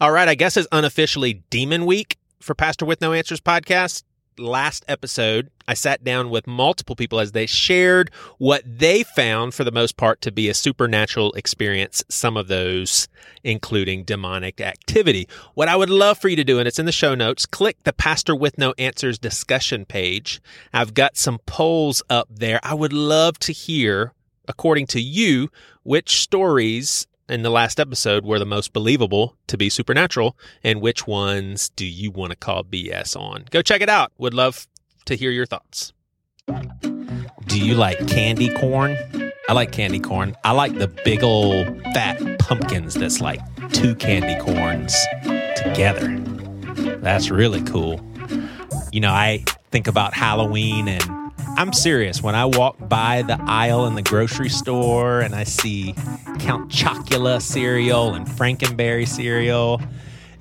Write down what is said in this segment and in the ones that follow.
All right, I guess it's unofficially Demon Week for Pastor with No Answers podcast. Last episode, I sat down with multiple people as they shared what they found, for the most part, to be a supernatural experience, some of those including demonic activity. What I would love for you to do, and it's in the show notes, click the Pastor with No Answers discussion page. I've got some polls up there. I would love to hear, according to you, which stories in the last episode were the most believable to be supernatural and which ones do you want to call BS on? Go check it out. Would love to hear your thoughts. Do you like candy corn? I like candy corn. I like the big old fat pumpkins that's like two candy corns together. That's really cool. You know, I think about Halloween and I'm serious. When I walk by the aisle in the grocery store and I see Count Chocula cereal and Frankenberry cereal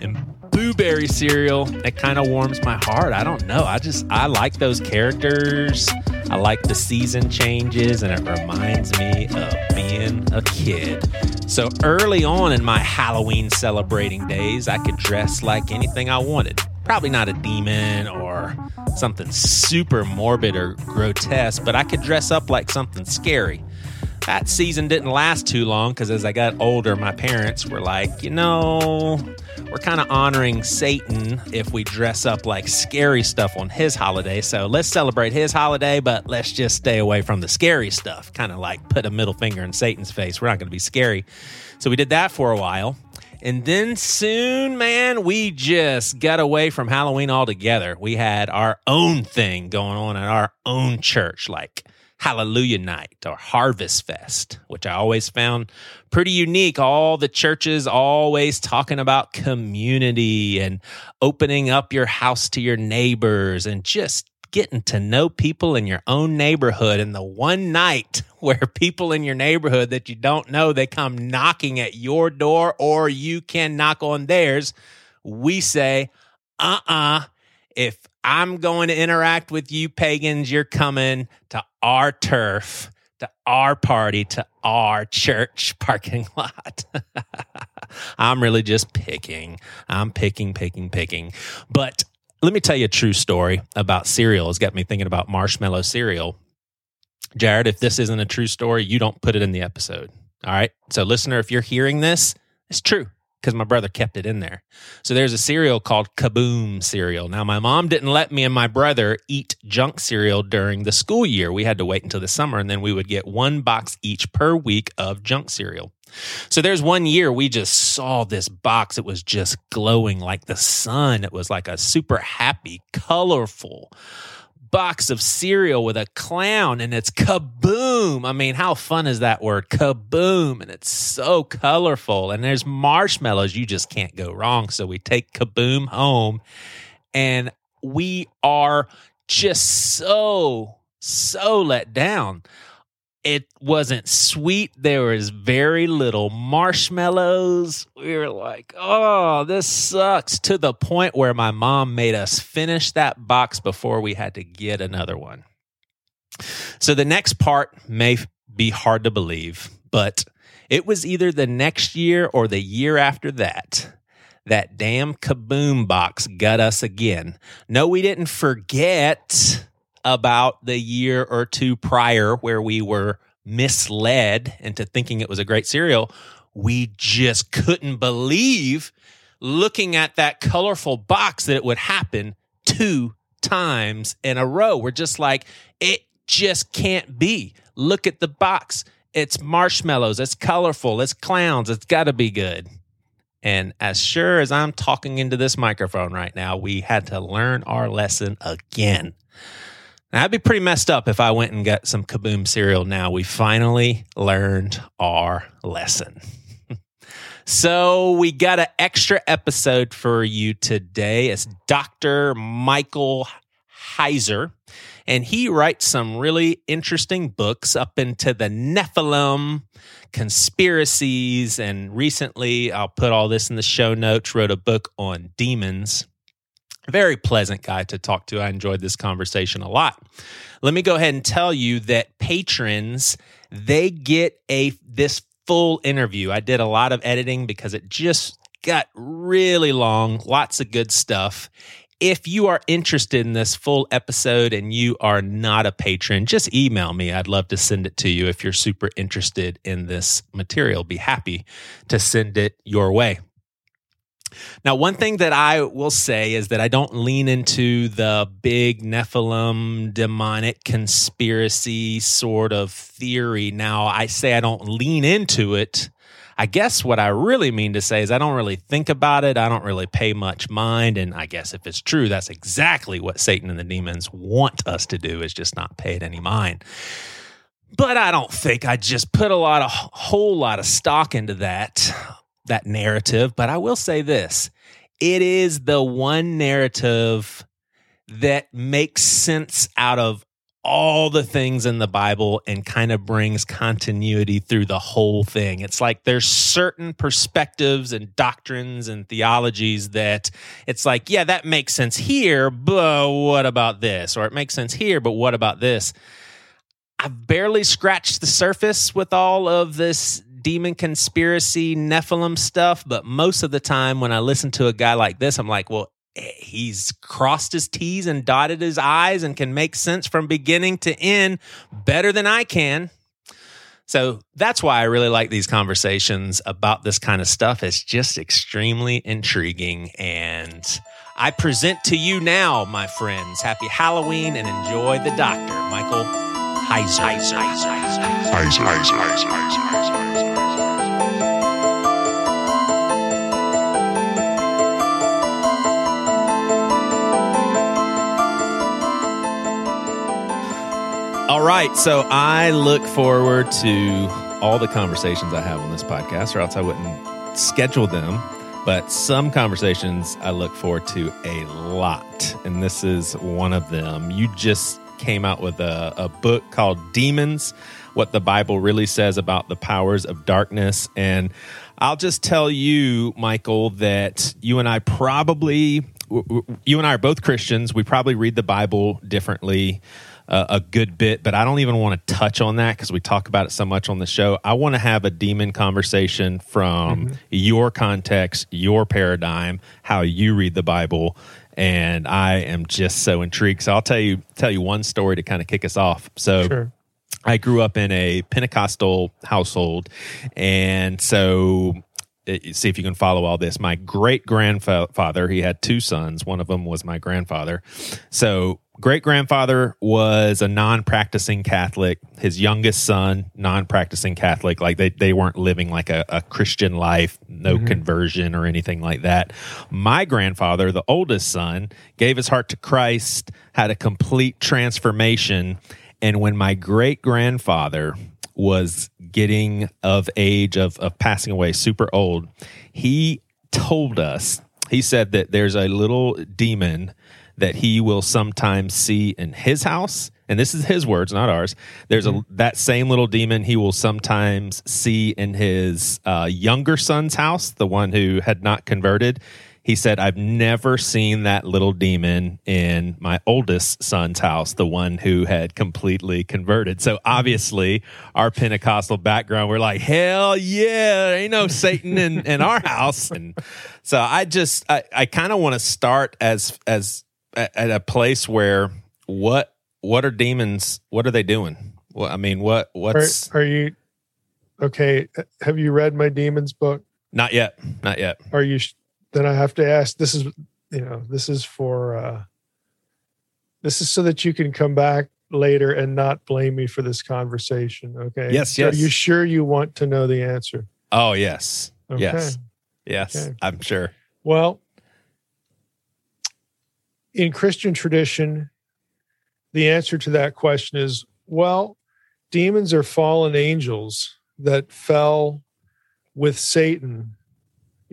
and Boo Berry cereal, it kind of warms my heart. I don't know. I just, I like those characters. I like the season changes and it reminds me of being a kid. So early on in my Halloween celebrating days, I could dress like anything I wanted. Probably not a demon or something super morbid or grotesque, but I could dress up like something scary. That season didn't last too long because as I got older, my parents were like, you know, we're kind of honoring Satan if we dress up like scary stuff on his holiday. So let's celebrate his holiday, but let's just stay away from the scary stuff. Kind of like put a middle finger in Satan's face. We're not going to be scary. So we did that for a while. And then soon, man, we just got away from Halloween altogether. We had our own thing going on at our own church, like Hallelujah Night or Harvest Fest, which I always found pretty unique. All the churches always talking about community and opening up your house to your neighbors and just getting to know people in your own neighborhood. And the one night where people in your neighborhood that you don't know, they come knocking at your door or you can knock on theirs, we say, uh uh-uh, uh, if I'm going to interact with you pagans, you're coming to our turf, to our party, to our church parking lot. I'm really just picking. I'm picking, picking, picking. But let me tell you a true story about cereal. It's got me thinking about marshmallow cereal. Jared, if this isn't a true story, you don't put it in the episode. All right. So, listener, if you're hearing this, it's true because my brother kept it in there. So, there's a cereal called Kaboom cereal. Now, my mom didn't let me and my brother eat junk cereal during the school year. We had to wait until the summer, and then we would get one box each per week of junk cereal. So there's one year we just saw this box. It was just glowing like the sun. It was like a super happy, colorful box of cereal with a clown and it's kaboom. I mean, how fun is that word? Kaboom. And it's so colorful. And there's marshmallows. You just can't go wrong. So we take kaboom home and we are just so, so let down it wasn't sweet. There was very little marshmallows. We were like, oh, this sucks to the point where my mom made us finish that box before we had to get another one. So the next part may be hard to believe, but it was either the next year or the year after that. That damn kaboom box got us again. No, we didn't forget about the year or two prior where we were misled into thinking it was a great cereal. We just couldn't believe looking at that colorful box that it would happen two times in a row. We're just like, it just can't be. Look at the box. It's marshmallows. It's colorful. It's clowns. It's got to be good. And as sure as I'm talking into this microphone right now, we had to learn our lesson again. That'd be pretty messed up if I went and got some Kaboom cereal now. We finally learned our lesson. so we got an extra episode for you today. It's Dr. Michael Heiser, and he writes some really interesting books up into the Nephilim, conspiracies, and recently, I'll put all this in the show notes, wrote a book on demons very pleasant guy to talk to. I enjoyed this conversation a lot. Let me go ahead and tell you that patrons they get a this full interview. I did a lot of editing because it just got really long, lots of good stuff. If you are interested in this full episode and you are not a patron, just email me. I'd love to send it to you if you're super interested in this material. Be happy to send it your way. Now, one thing that I will say is that I don't lean into the big Nephilim demonic conspiracy sort of theory. Now, I say I don't lean into it I guess what I really mean to say is I don't really think about it. I don't really pay much mind. And I guess if it's true, that's exactly what Satan and the demons want us to do is just not pay it any mind. But I don't think I just put a lot of whole lot of stock into that that narrative. But I will say this. It is the one narrative that makes sense out of all the things in the Bible and kind of brings continuity through the whole thing. It's like there's certain perspectives and doctrines and theologies that it's like, yeah, that makes sense here, but what about this? Or it makes sense here, but what about this? I've barely scratched the surface with all of this demon conspiracy Nephilim stuff, but most of the time when I listen to a guy like this, I'm like, well, eh, he's crossed his T's and dotted his I's and can make sense from beginning to end better than I can. So that's why I really like these conversations about this kind of stuff. It's just extremely intriguing. And I present to you now, my friends, happy Halloween and enjoy the doctor, Michael Heiser. Heiser. Heiser. Heiser. Heiser. Heiser. All right. So I look forward to all the conversations I have on this podcast, or else I wouldn't schedule them. But some conversations I look forward to a lot. And this is one of them. You just came out with a, a book called Demons What the Bible Really Says About the Powers of Darkness. And I'll just tell you, Michael, that you and I probably, you and I are both Christians. We probably read the Bible differently a, a good bit, but I don't even want to touch on that because we talk about it so much on the show. I want to have a demon conversation from mm-hmm. your context, your paradigm, how you read the Bible, and I am just so intrigued. So I'll tell you tell you one story to kind of kick us off. So. Sure. I grew up in a Pentecostal household, and so see if you can follow all this. My great grandfather, he had two sons. One of them was my grandfather. So, great grandfather was a non practicing Catholic. His youngest son, non practicing Catholic. Like they, they weren't living like a, a Christian life, no mm-hmm. conversion or anything like that. My grandfather, the oldest son, gave his heart to Christ, had a complete transformation. And when my great grandfather was getting of age of, of passing away super old he told us he said that there's a little demon that he will sometimes see in his house. And this is his words not ours. There's mm-hmm. a that same little demon he will sometimes see in his uh, younger son's house the one who had not converted he said, I've never seen that little demon in my oldest son's house, the one who had completely converted. So obviously, our Pentecostal background, we're like, hell yeah, there ain't no Satan in, in our house. And so I just, I, I kind of want to start as, as at a place where what, what are demons? What are they doing? Well, I mean, what, what's, are, are you, okay. Uh, have you read my demons book? Not yet. Not yet. Are you then I have to ask. This is you know this is for uh, this is so that you can come back later and not blame me for this conversation. Okay. Yes. Yes. Are you sure you want to know the answer? Oh yes. Okay. Yes. Yes. Okay. I'm sure. Well, in Christian tradition, the answer to that question is well, demons are fallen angels that fell with Satan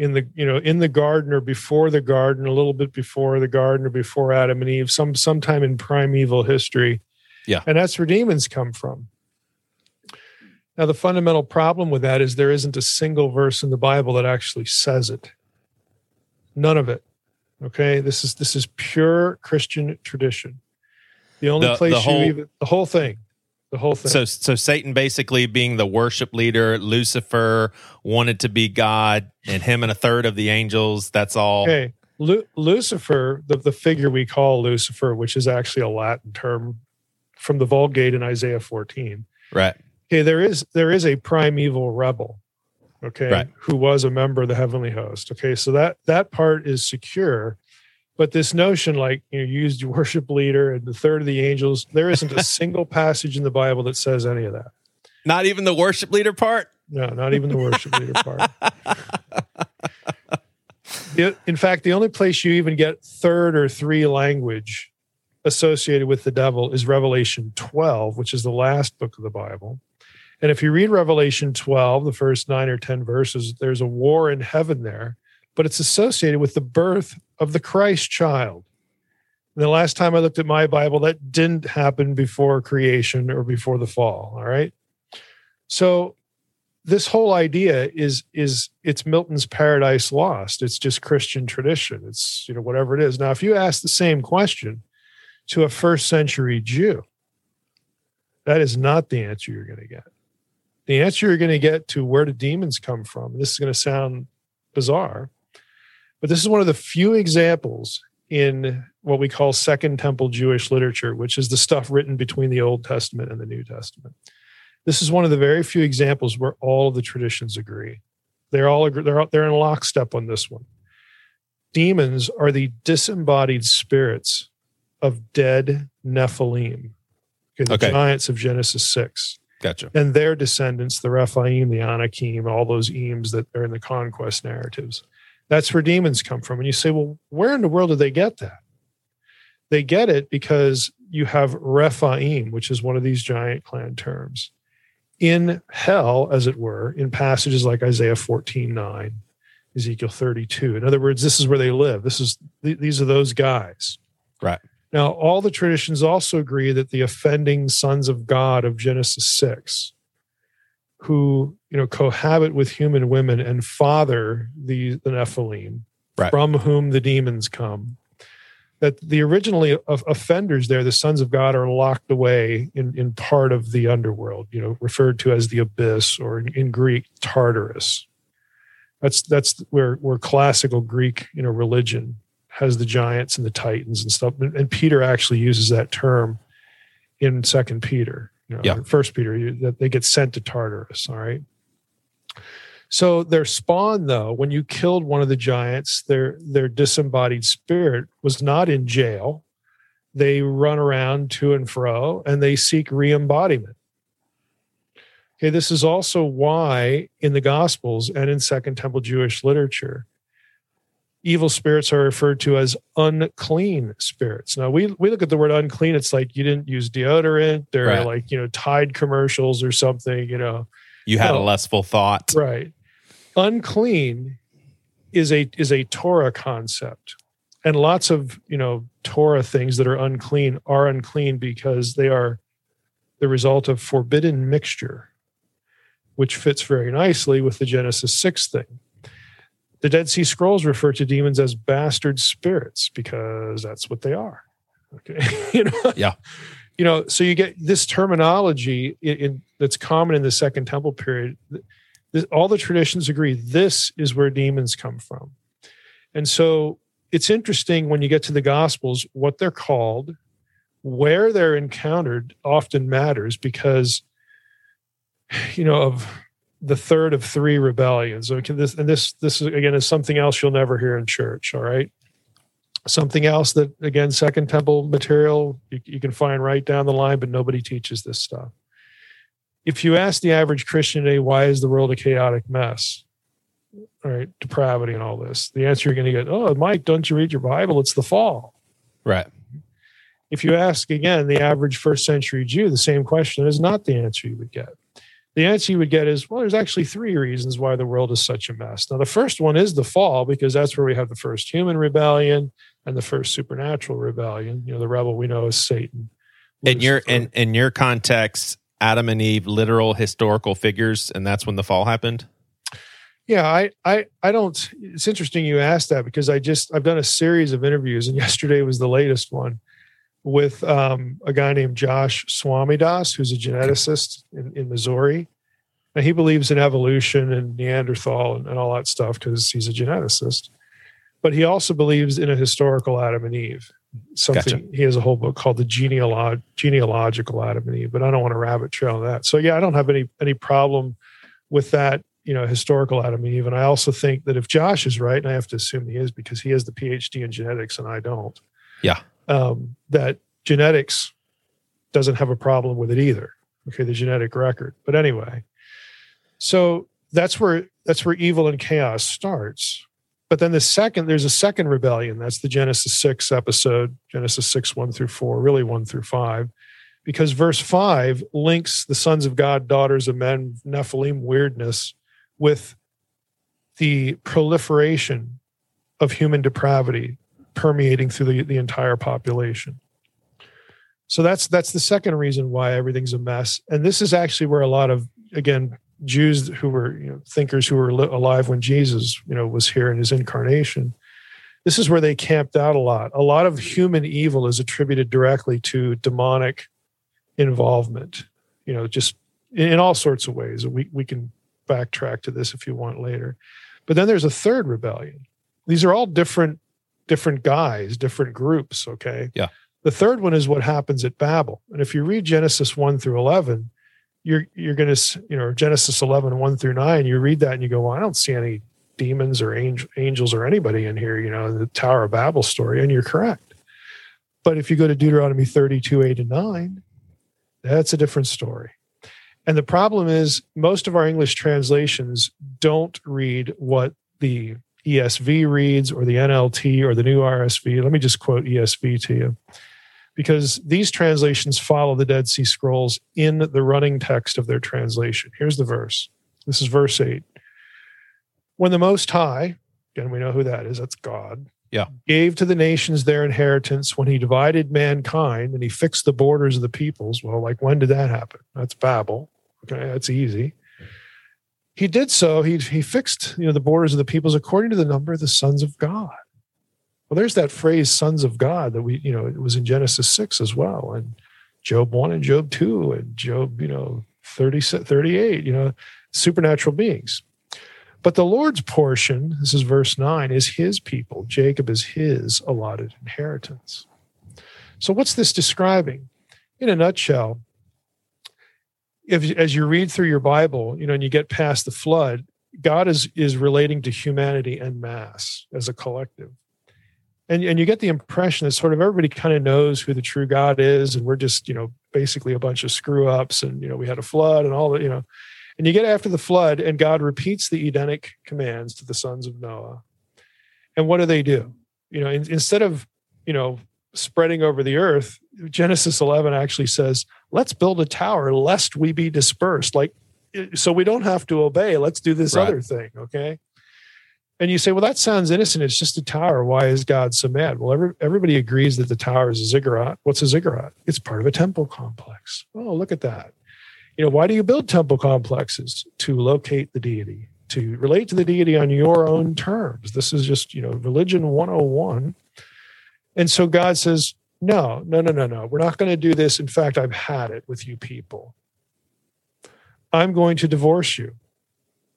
in the you know in the garden or before the garden a little bit before the garden or before adam and eve some sometime in primeval history. Yeah. And that's where demons come from. Now the fundamental problem with that is there isn't a single verse in the bible that actually says it. None of it. Okay? This is this is pure christian tradition. The only the, place the whole, you even the whole thing the whole thing. So, so Satan basically being the worship leader, Lucifer wanted to be God, and him and a third of the angels. That's all. Okay, Lu- Lucifer, the the figure we call Lucifer, which is actually a Latin term from the Vulgate in Isaiah 14. Right. Okay, there is there is a primeval rebel, okay, Right. who was a member of the heavenly host. Okay, so that that part is secure. But this notion, like you, know, you used your worship leader and the third of the angels, there isn't a single passage in the Bible that says any of that. Not even the worship leader part. No, not even the worship leader part. In fact, the only place you even get third or three language associated with the devil is Revelation 12, which is the last book of the Bible. And if you read Revelation 12, the first nine or 10 verses, there's a war in heaven there, but it's associated with the birth of the Christ child. And the last time I looked at my Bible, that didn't happen before creation or before the fall. All right. So this whole idea is is it's Milton's Paradise Lost. It's just Christian tradition. It's you know whatever it is. Now, if you ask the same question to a first century Jew, that is not the answer you're going to get. The answer you're going to get to where do demons come from? This is going to sound bizarre, but this is one of the few examples in what we call Second Temple Jewish literature, which is the stuff written between the Old Testament and the New Testament this is one of the very few examples where all of the traditions agree. They're all agree, they're they're in lockstep on this one. Demons are the disembodied spirits of dead Nephilim, okay, the Okay. giants of Genesis six, Gotcha. and their descendants, the Rephaim, the Anakim, all those eames that are in the conquest narratives. That's where demons come from. And you say, well, where in the world did they get that? They get it because you have Rephaim, which is one of these giant clan terms in hell, as it were, in passages like Isaiah 14 9, Ezekiel 32. In other words, this is where they live. This is th- these are those guys. Right. Now, all the traditions also agree that the offending sons of God of Genesis 6, who you know cohabit with human women and father the, the Nephilim, Right. from whom the demons come, that the originally of offenders there, the sons of God, are locked away in, in part of the underworld, you know, referred to as the abyss or in, in Greek, Tartarus. That's that's where where classical Greek, you know, religion has the giants and the titans and stuff. And, and Peter actually uses that term in Second Peter, you know, Yeah. First Peter, you- that they get sent to Tartarus. All right. So their spawn, though, when you killed one of the giants, their their disembodied spirit was not in jail. They run around to and fro and they seek re-embodiment. Okay, this is also why in the Gospels and in Second Temple Jewish literature, evil spirits are referred to as unclean spirits. Now we we look at the word unclean, it's like you didn't use deodorant or Right. like you know Tide commercials or something, you know. You had a lustful thought. Right. Unclean is a is a Torah concept. And lots of, you know, Torah things that are unclean are unclean because they are the result of forbidden mixture, which fits very nicely with the Genesis 6 thing. The Dead Sea Scrolls refer to demons as bastard spirits because that's what they are. Okay. you know? Yeah. You know, so you get this terminology in, in that's common in the Second Temple period this, all the traditions agree this is where demons come from. And so it's interesting when you get to the Gospels, what they're called, where they're encountered often matters because, you know, of the third of three rebellions. Okay, this and this this is again is something else you'll never hear in church. All right. Something else that again, Second Temple material you, you can find right down the line, but nobody teaches this stuff if you ask the average Christian today, why is the world a chaotic mess? All right, depravity and all this. The answer you're going to get, oh, Mike, don't you read your Bible? It's the fall. Right. If you ask again the average first century Jew the same question, is not the answer you would get. The answer you would get is, well, there's actually three reasons why the world is such a mess. Now, the first one is the fall, because that's where we have the first human rebellion and the first supernatural rebellion. You know, the rebel we know is Satan. In your in in your context, Adam and Eve, literal historical figures, and that's when the fall happened. Yeah, I, I, I don't. It's interesting you asked that because I just I've done a series of interviews, and yesterday was the latest one with um, a guy named Josh Swamidass, who's a geneticist in, in Missouri. And he believes in evolution and Neanderthal and, and all that stuff because he's a geneticist. But he also believes in a historical Adam and Eve. Something gotcha. he has a whole book called the genealog- genealogical Adam and Eve, but I don't want to rabbit trail on that. So yeah, I don't have any any problem with that, you know, historical Adam and Eve. And I also think that if Josh is right, and I have to assume he is because he has the PhD in genetics and I don't. Yeah. Um, that genetics doesn't have a problem with it either. Okay, the genetic record. But anyway, so that's where that's where evil and chaos starts. But then the second, there's a second rebellion. That's the Genesis 6 episode, Genesis 6, 1 through 4, really 1 through 5. Because verse 5 links the sons of God, daughters of men, Nephilim weirdness with the proliferation of human depravity permeating through the, the entire population. So that's that's the second reason why everything's a mess. And this is actually where a lot of again Jews who were you know, thinkers who were alive when Jesus you know was here in his incarnation. This is where they camped out a lot. A lot of human evil is attributed directly to demonic involvement. You know, just in, all sorts of ways. We we can backtrack to this if you want later. But then there's a third rebellion. These are all different different guys, different groups. Okay. Yeah. The third one is what happens at Babel. And if you read Genesis 1 through 11, you're you're going to you know Genesis 11 1 through 9 you read that and you go well I don't see any demons or angel, angels or anybody in here you know in the Tower of Babel story and you're correct but if you go to Deuteronomy 32 8 and 9 that's a different story and the problem is most of our English translations don't read what the ESV reads or the NLT or the new RSV let me just quote ESV to you because these translations follow the Dead Sea Scrolls in the running text of their translation. Here's the verse. This is verse 8. When the Most High, again, we know who that is, that's God, yeah. gave to the nations their inheritance when he divided mankind and he fixed the borders of the peoples. Well, like when did that happen? That's Babel. Okay, that's easy. He did so, he, he fixed you know the borders of the peoples according to the number of the sons of God. Well, there's that phrase "sons of God" that we, you know, it was in Genesis six as well, and Job one and Job two, and Job, you know, 30, 38, you know, supernatural beings. But the Lord's portion, this is verse nine, is His people. Jacob is His allotted inheritance. So, what's this describing? In a nutshell, if as you read through your Bible, you know, and you get past the flood, God is is relating to humanity and mass as a collective. And and you get the impression that sort of everybody kind of knows who the true God is, and we're just you know basically a bunch of screw ups, and you know we had a flood and all that you know, and you get after the flood, and God repeats the Edenic commands to the sons of Noah, and what do they do? You know, in, instead of you know spreading over the earth, Genesis 11 actually says, "Let's build a tower lest we be dispersed." Like, so we don't have to obey. Let's do this right. other thing. Okay. And you say, well, that sounds innocent. It's just a tower. Why is God so mad? Well, every, everybody agrees that the tower is a ziggurat. What's a ziggurat? It's part of a temple complex. Oh, look at that. You know, why do you build temple complexes? To locate the deity, to relate to the deity on your own terms. This is just, you know, religion 101. And so God says, no, no, no, no, no. We're not going to do this. In fact, I've had it with you people. I'm going to divorce you.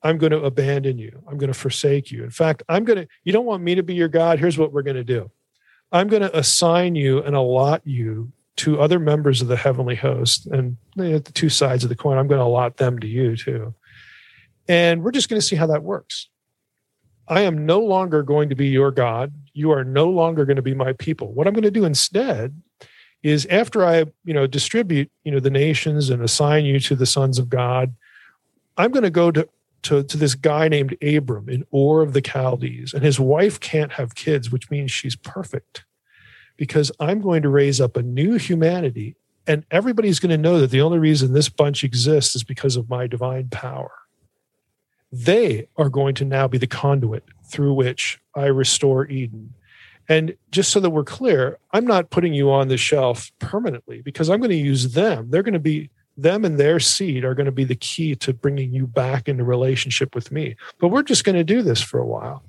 I'm going to abandon you. I'm going to forsake you. In fact, I'm going to, you don't want me to be your God. Here's what we're going to do I'm going to assign you and allot you to other members of the heavenly host. And the two sides of the coin, I'm going to allot them to you too. And we're just going to see how that works. I am no longer going to be your God. You are no longer going to be my people. What I'm going to do instead is after I, you know, distribute, you know, the nations and assign you to the sons of God, I'm going to go to to, to this guy named Abram in Ur of the Chaldees, and his wife can't have kids, which means she's perfect because I'm going to raise up a new humanity, and everybody's going to know that the only reason this bunch exists is because of my divine power. They are going to now be the conduit through which I restore Eden. And just so that we're clear, I'm not putting you on the shelf permanently because I'm going to use them. They're going to be them and their seed are going to be the key to bringing you back into relationship with me. But we're just going to do this for a while.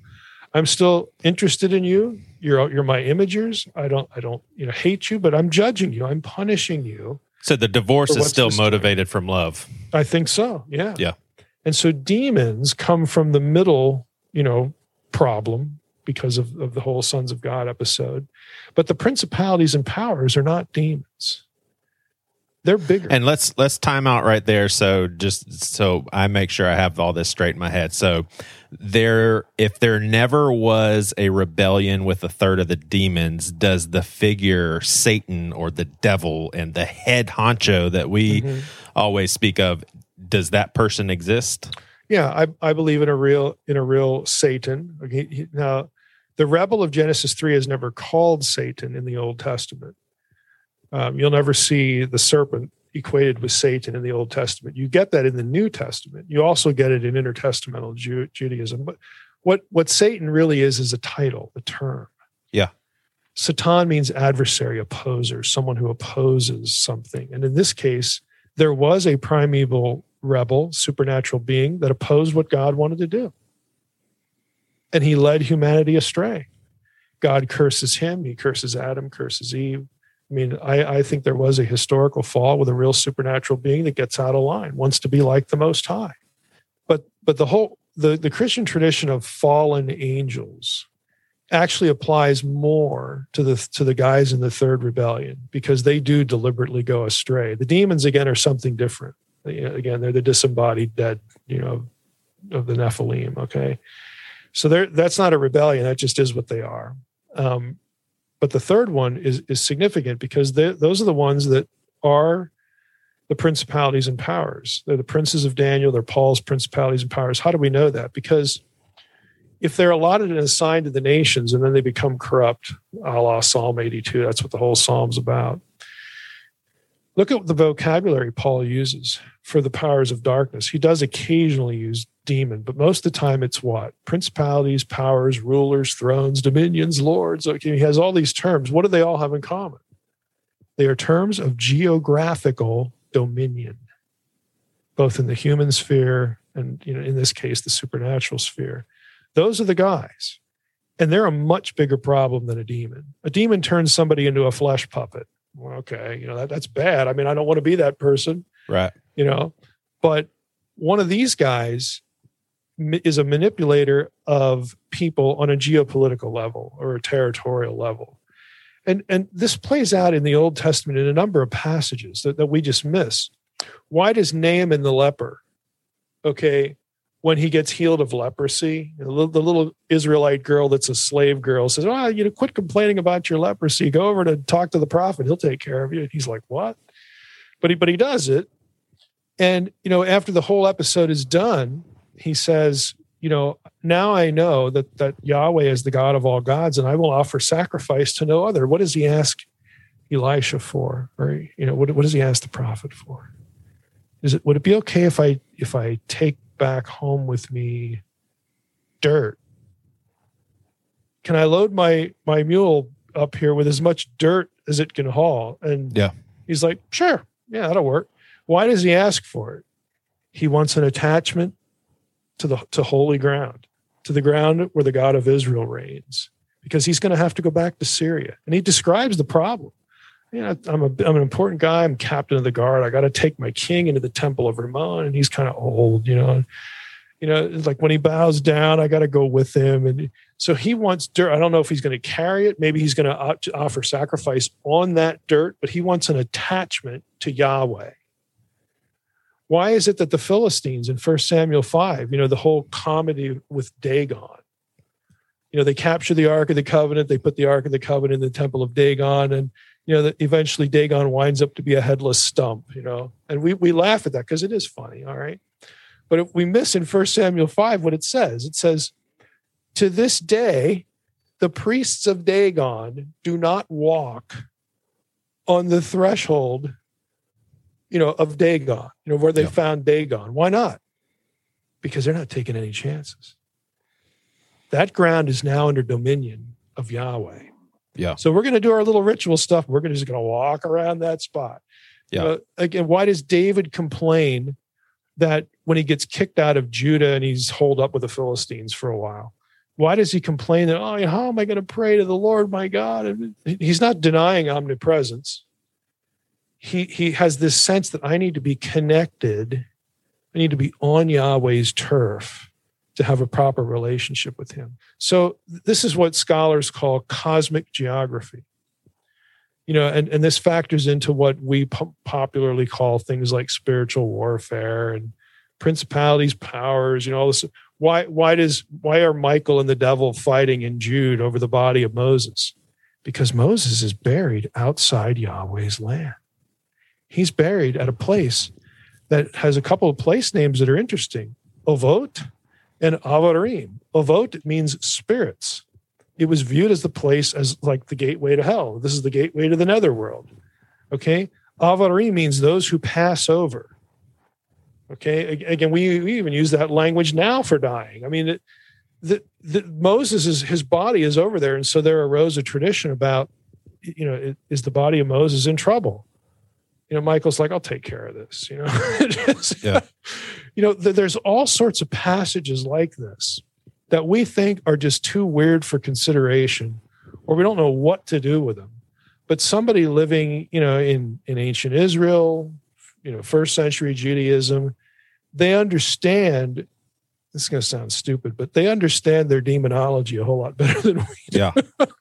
I'm still interested in you. You're you're my imagers. I don't I don't you know hate you, but I'm judging you. I'm punishing you. So the divorce is still motivated from love. I think so. Yeah. Yeah. And so demons come from the middle, you know, problem because of, of the whole sons of God episode. But the principalities and powers are not demons. They're bigger. And let's let's time out right there. So just so I make sure I have all this straight in my head. So there, if there never was a rebellion with a third of the demons, does the figure Satan or the devil and the head honcho that we Mhm. always speak of, does that person exist? Yeah, I, I believe in a real in a real Satan. Okay, he- now, the rebel of Genesis three is never called Satan in the Old Testament. Um, you'll never see the serpent equated with Satan in the Old Testament. You get that in the New Testament. You also get it in intertestamental Ju- Judaism. But what what Satan really is is a title, a term. Yeah. Satan means adversary, opposer, someone who opposes something. And in this case, there was a primeval rebel, supernatural being that opposed what God wanted to do. And he led humanity astray. God curses him, he curses Adam, curses Eve. I mean, I, I think there was a historical fall with a real supernatural being that gets out of line, wants to be like the Most High. But but the whole the, the Christian tradition of fallen angels actually applies more to the to the guys in the third rebellion because they do deliberately go astray. The demons again are something different. Again, they're the disembodied dead, you know, of the Nephilim. Okay, so they're that's not a rebellion. That just is what they are. Um, but the third one is is significant because those are the ones that are the principalities and powers. They're the princes of Daniel. They're Paul's principalities and powers. How do we know that? Because if they're allotted and assigned to the nations and then they become corrupt, a la Psalm 82, that's what the whole psalm's about. Look at the vocabulary Paul uses for the powers of darkness. He does occasionally use demon, but most of the time it's what? Principalities, powers, rulers, thrones, dominions, lords. Okay, he has all these terms. What do they all have in common? They are terms of geographical dominion, both in the human sphere and, you know, in this case, the supernatural sphere. Those are the guys. And they're a much bigger problem than a demon. A demon turns somebody into a flesh puppet. Well, okay, you know, that, that's bad. I mean, I don't want to be that person Right. you know but one of these guys is a manipulator of people on a geopolitical level or a territorial level and and this plays out in the old testament in a number of passages that, that we just miss why does naaman the leper okay when he gets healed of leprosy the little, israelite girl that's a slave girl says oh you know quit complaining about your leprosy go over to talk to the prophet he'll take care of you and he's like what but he but he does it and, you know, after the whole episode is done, he says, you know, now I know that that Yahweh is the God of all gods, and I will offer sacrifice to no other. What does he ask Elisha for? Or, you know, what, what does he ask the prophet for? Is it would it be okay if I if I take back home with me dirt? Can I load my my mule up here with as much dirt as it can haul? And Yeah. he's like, sure, yeah, that'll work. Why does he ask for it? He wants an attachment to the to holy ground, to the ground where the God of Israel reigns, because he's going to have to go back to Syria. And he describes the problem. You I'm a I'm an important guy. I'm captain of the guard. I got to take my king into the temple of Rimmon, and he's kind of old. You know, you know, like when he bows down, I got to go with him. And so he wants dirt. I don't know if he's going to carry it. Maybe he's going to offer sacrifice on that dirt, but he wants an attachment to Yahweh why is it that the Philistines in 1 Samuel 5, you know, the whole comedy with Dagon, you know, they capture the Ark of the Covenant, they put the Ark of the Covenant in the Temple of Dagon, and, you know, that eventually Dagon winds up to be a headless stump, you know, and we, we laugh at that because it is funny, all right? But if we miss in 1 Samuel 5 what it says, it says, to this day, the priests of Dagon do not walk on the threshold you know, of Dagon, you know, where they Yeah. found Dagon. Why not? Because they're not taking any chances. That ground is now under dominion of Yahweh. Yeah. So we're going to do our little ritual stuff. We're gonna just going to walk around that spot. Yeah. know, again, why does David complain that when he gets kicked out of Judah and he's holed up with the Philistines for a while? why does he complain that, oh, how am I going to pray to the Lord my God? He's not denying omnipresence. He, he has this sense that I need to be connected. I need to be on Yahweh's turf to have a proper relationship with him. So this is what scholars call cosmic geography. You know, and, and this factors into what we po- popularly call things like spiritual warfare and principalities, powers, you know, all this why why does why are Michael and the devil fighting in Jude over the body of Moses? Because Moses is buried outside Yahweh's land. He's buried at a place that has a couple of place names that are interesting. Ovot and Avarim. Ovot means spirits. It was viewed as the place as like the gateway to hell. This is the gateway to the netherworld. Okay. Avarim means those who pass over. Okay. Again, we, we even use that language now for dying. I mean, the, the, Moses is his body is over there, and so there arose a tradition about, you know, is the body of Moses in trouble? You know, Michael's like, I'll take care of this. You know, yeah. You know, th- there's all sorts of passages like this that we think are just too weird for consideration, or we don't know what to do with them. But somebody living, you know, in in ancient Israel, you know, first century Judaism, they understand. This is going to sound stupid, but they understand their demonology a whole lot better than we do. Yeah,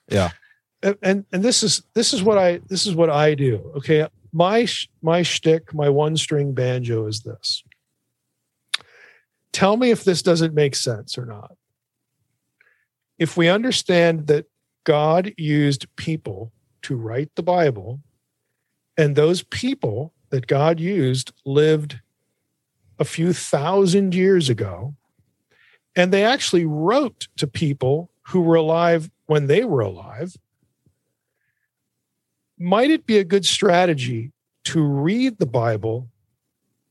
yeah. and, and and this is this is what I this is what I do. Okay, my my shtick, my one string banjo is this. Tell me if this doesn't make sense or not. If we understand that God used people to write the Bible, and those people that God used lived a few thousand years ago. And they actually wrote to people who were alive when they were alive. Might it be a good strategy to read the Bible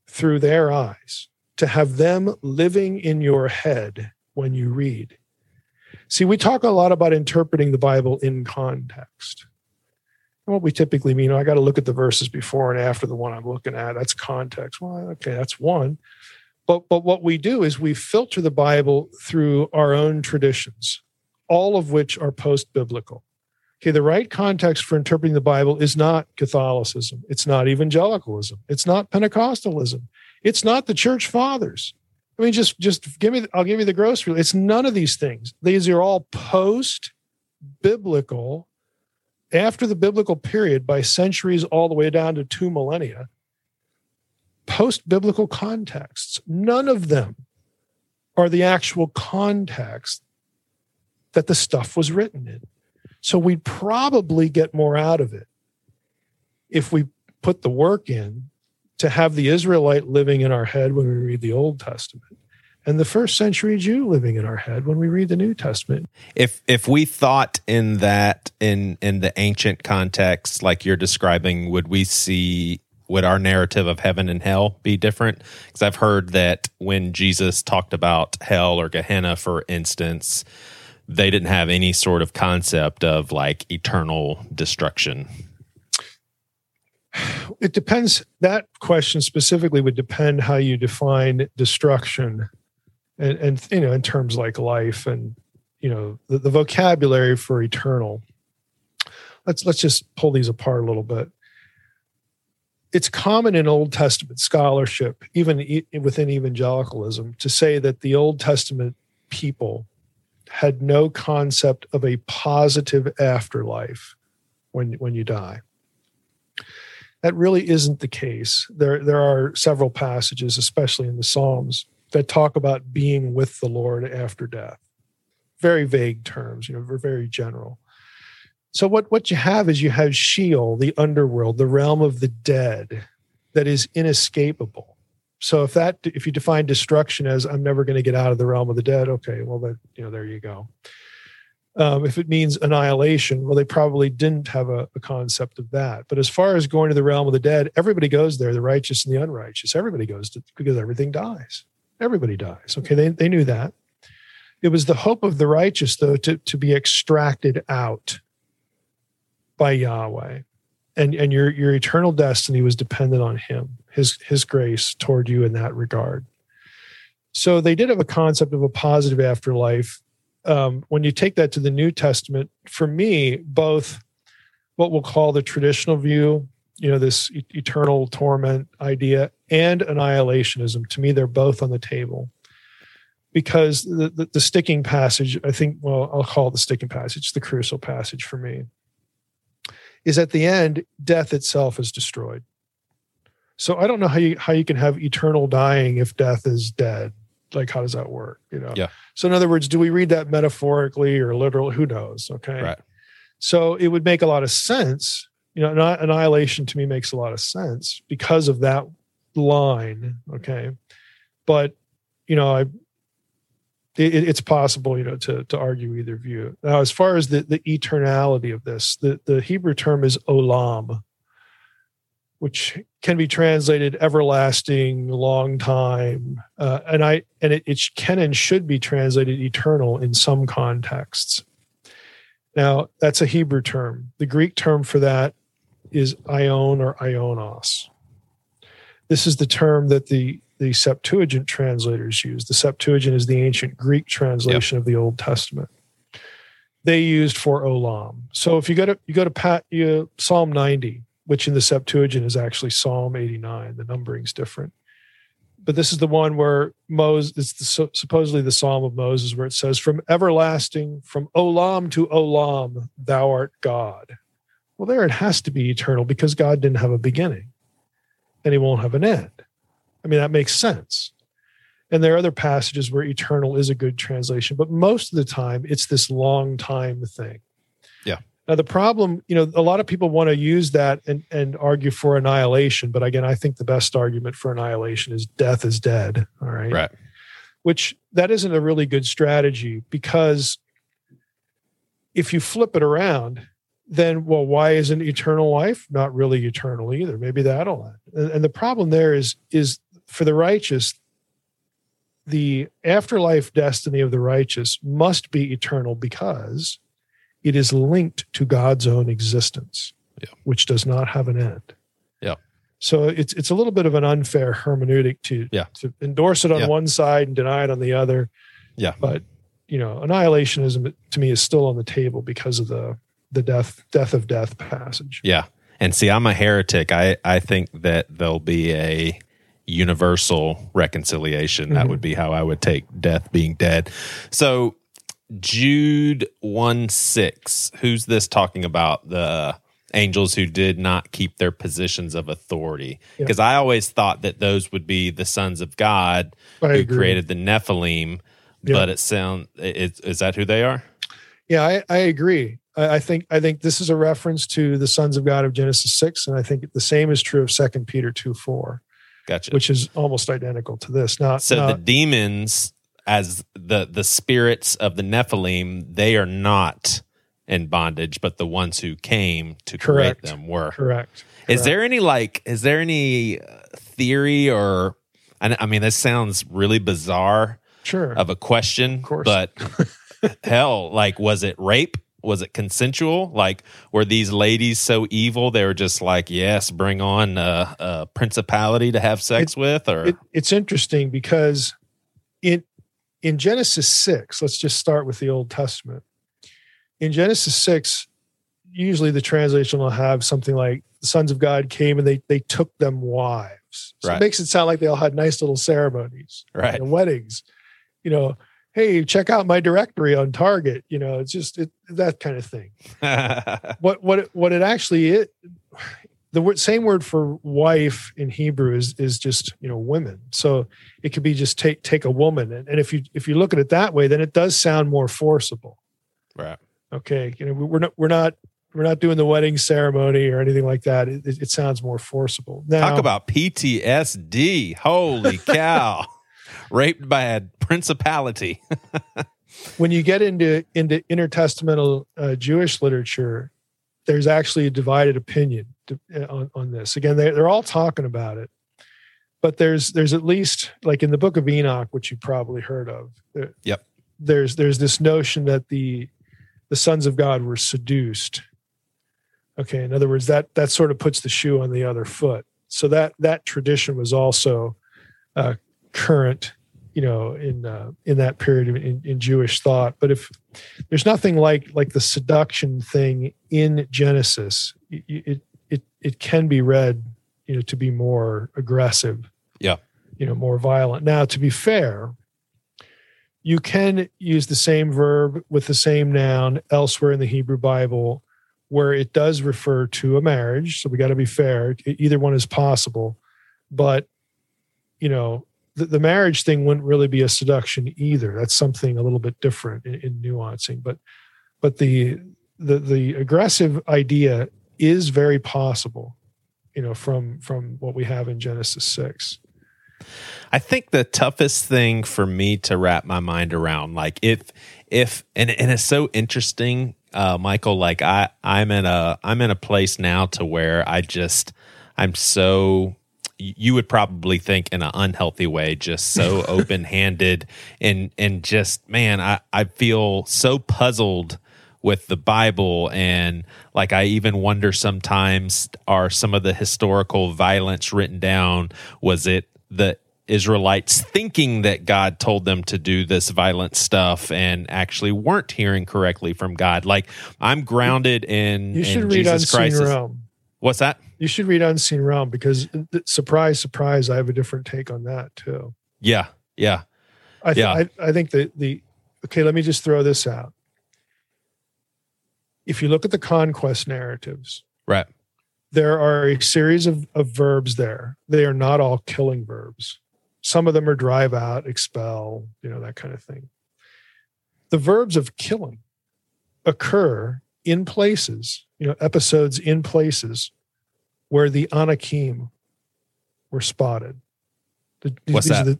through their eyes, to have them living in your head when you read? See, we talk a lot about interpreting the Bible in context what we typically mean, I got to look at the verses before and after the one I'm looking at. That's context. Well, okay, that's one. But but what we do is we filter the Bible through our own traditions, all of which are post-biblical. Okay, the right context for interpreting the Bible is not Catholicism. It's not evangelicalism. It's not Pentecostalism. It's not the church fathers. I mean, just just give me. I'll give you the grocery. It's none of these things. These are all post-biblical after the biblical period by centuries all the way down to two millennia, post biblical contexts, none of them are the actual context that the stuff was written in. So we'd probably get more out of it if we put the work in to have the Israelite living in our head when we read the Old Testament and the first century Jew living in our head when we read the New Testament. If if we thought in that in in the ancient context like you're describing, would we see would our narrative of heaven and hell be different? Because I've heard that when Jesus talked about hell or Gehenna, for instance, they didn't have any sort of concept of like eternal destruction. It depends. That question specifically would depend how you define destruction and, and you know in terms like life and you know the, the vocabulary for eternal let's let's just pull these apart a little bit it's common in old testament scholarship even e- within evangelicalism to say that the old testament people had no concept of a positive afterlife when when you die that really isn't the case there there are several passages especially in the psalms that talk about being with the Lord after death. Very vague terms, you know, very general. So what what you have is you have Sheol, the underworld, the realm of the dead, that is inescapable. So if that if you define destruction as I'm never going to get out of the realm of the dead, okay, well then you know there you go. Um, if it means annihilation, well, they probably didn't have a, a, concept of that. But as far as going to the realm of the dead, everybody goes there, the righteous and the unrighteous. Everybody goes to because everything dies. Everybody dies. Okay, they, they knew that. It was the hope of the righteous, though, to, to be extracted out by Yahweh. And, and your, your eternal destiny was dependent on him, his, his grace toward you in that regard. So they did have a concept of a positive afterlife um, when you take that to the New Testament, for me, both what we'll call the traditional view, you know, this e- eternal torment idea, and annihilationism, to me, they're both on the table. Because the, the, the sticking passage, I think, well, I'll call it the sticking passage, the crucial passage for me, is at the end, death itself is destroyed. So I don't know how you how you can have eternal dying if death is dead. Like how does that work? You know. Yeah. So in other words, do we read that metaphorically or literally? Who knows? Okay. Right. So it would make a lot of sense. You know, anni- annihilation to me makes a lot of sense because of that line. Okay. But you know, I it, it's possible, you know, to to argue either view. Now, as far as the the eternality of this, the the Hebrew term is olam, which can be translated everlasting, long time, uh, and I and it, it can and should be translated eternal in some contexts. Now, that's a Hebrew term. The Greek term for that is aion or aionios. This is the term that the the Septuagint translators use. The Septuagint is the ancient Greek translation yep. of the Old Testament. They used for olam. So if you go to you go to Pat, you, Psalm 90, which in the Septuagint is actually Psalm 89. The numbering's different. But this is the one where Moses, it's the, supposedly the Psalm of Moses, where it says, From everlasting, from Olam to Olam, thou art God. Well, there it has to be eternal because God didn't have a beginning and he won't have an end. I mean, that makes sense. And there are other passages where eternal is a good translation, but most of the time it's this long time thing. Yeah. Now the problem, you know, a lot of people want to use that and, and argue for annihilation, but again, I think the best argument for annihilation is death is dead. All right. Right. Which that isn't a really good strategy because if you flip it around, then well, why isn't eternal life not really eternal either? Maybe that'll end. And, and the problem there is is for the righteous, the afterlife destiny of the righteous must be eternal because it is linked to God's own existence, yeah. which does not have an end. Yeah. So it's it's a little bit of an unfair hermeneutic to yeah. to endorse it on yeah. one side and deny it on the other. Yeah. But you know, annihilationism to me is still on the table because of the the death death of death passage. Yeah. And see, I'm a heretic. I I think that there'll be a universal reconciliation. Mm-hmm. That would be how I would take death being dead. So Jude 1 6, who's this talking about? The angels who did not keep their positions of authority. Because yeah. I always thought that those would be the sons of God I who agree. created the Nephilim. Yeah. But it sound is, is that who they are? Yeah, I, I agree. I, I think I think this is a reference to the sons of God of Genesis six, and I think the same is true of Second Peter two four. Gotcha. Which is almost identical to this. Not so not, the demons as the the spirits of the Nephilim, they are not in bondage, but the ones who came to Correct. create them were. correct. Is Correct. there any like is there any uh, theory or I, I mean this sounds really bizarre sure of a question, course. but hell, like was it rape? Was it consensual? Like were these ladies so evil they were just like, yes, bring on a, a principality to have sex with, or It, it's interesting because in in Genesis six, let's just start with the Old Testament. In Genesis six, usually the translation will have something like the sons of God came and they they took them wives. So Right. it makes it sound like they all had nice little ceremonies right? and weddings. You know, hey, check out my directory on Target. You know, it's just it, that kind of thing. What what it, what it actually is, the same word for wife in Hebrew is is just you know women. So it could be just take take a woman, and, and if you if you look at it that way, then it does sound more forcible. right. Okay, you know we're not we're not we're not doing the wedding ceremony or anything like that. It, it, sounds more forcible. Now, Talk about PTSD. Holy cow. Raped by a principality. when you get into into intertestamental uh, Jewish literature, there's actually a divided opinion on, on this. Again, they, they're all talking about it, but there's there's at least like in the Book of Enoch, which you probably heard of. there- Yep. There's there's this notion that the the sons of God were seduced. Okay, in other words, that that sort of puts the shoe on the other foot. So that that tradition was also uh, current you know in uh, in that period in, in Jewish thought. But if there's nothing like like the seduction thing in Genesis, it it it, it can be read you know to be more aggressive. Yeah. You know, more violent. Now, to be fair, you can use the same verb with the same noun elsewhere in the Hebrew Bible where it does refer to a marriage. So we got to be fair. Either one is possible. But, you know, the, the, marriage thing wouldn't really be a seduction either. That's something a little bit different in, in nuancing. But, but the, the, the aggressive idea is very possible, you know, from, from what we have in Genesis 6. I think the toughest thing for me to wrap my mind around, like if if and and it's so interesting, uh, Michael. Like I I'm in a I'm in a place now to where I just I'm so you would probably think in an unhealthy way, just so open handed and and just man, I I feel so puzzled with the Bible. And like, I even wonder sometimes are some of the historical violence written down, was it the Israelites thinking that God told them to do this violent stuff and actually weren't hearing correctly from God. Like I'm grounded in, you should in read Jesus Unseen Christ. Realm. What's that? You should read Unseen Realm because uh, surprise, surprise, I have a different take on that too. Yeah. Yeah. I, th- Yeah. I, I think that the, okay, let me just throw this out. If you look at the conquest narratives, Right. there are a series of, of verbs there. They are not all killing verbs. Some of them are drive out, expel, you know, that kind of thing. The verbs of killing occur in places, you know, episodes in places where the Anakim were spotted. The, What's these are that? The,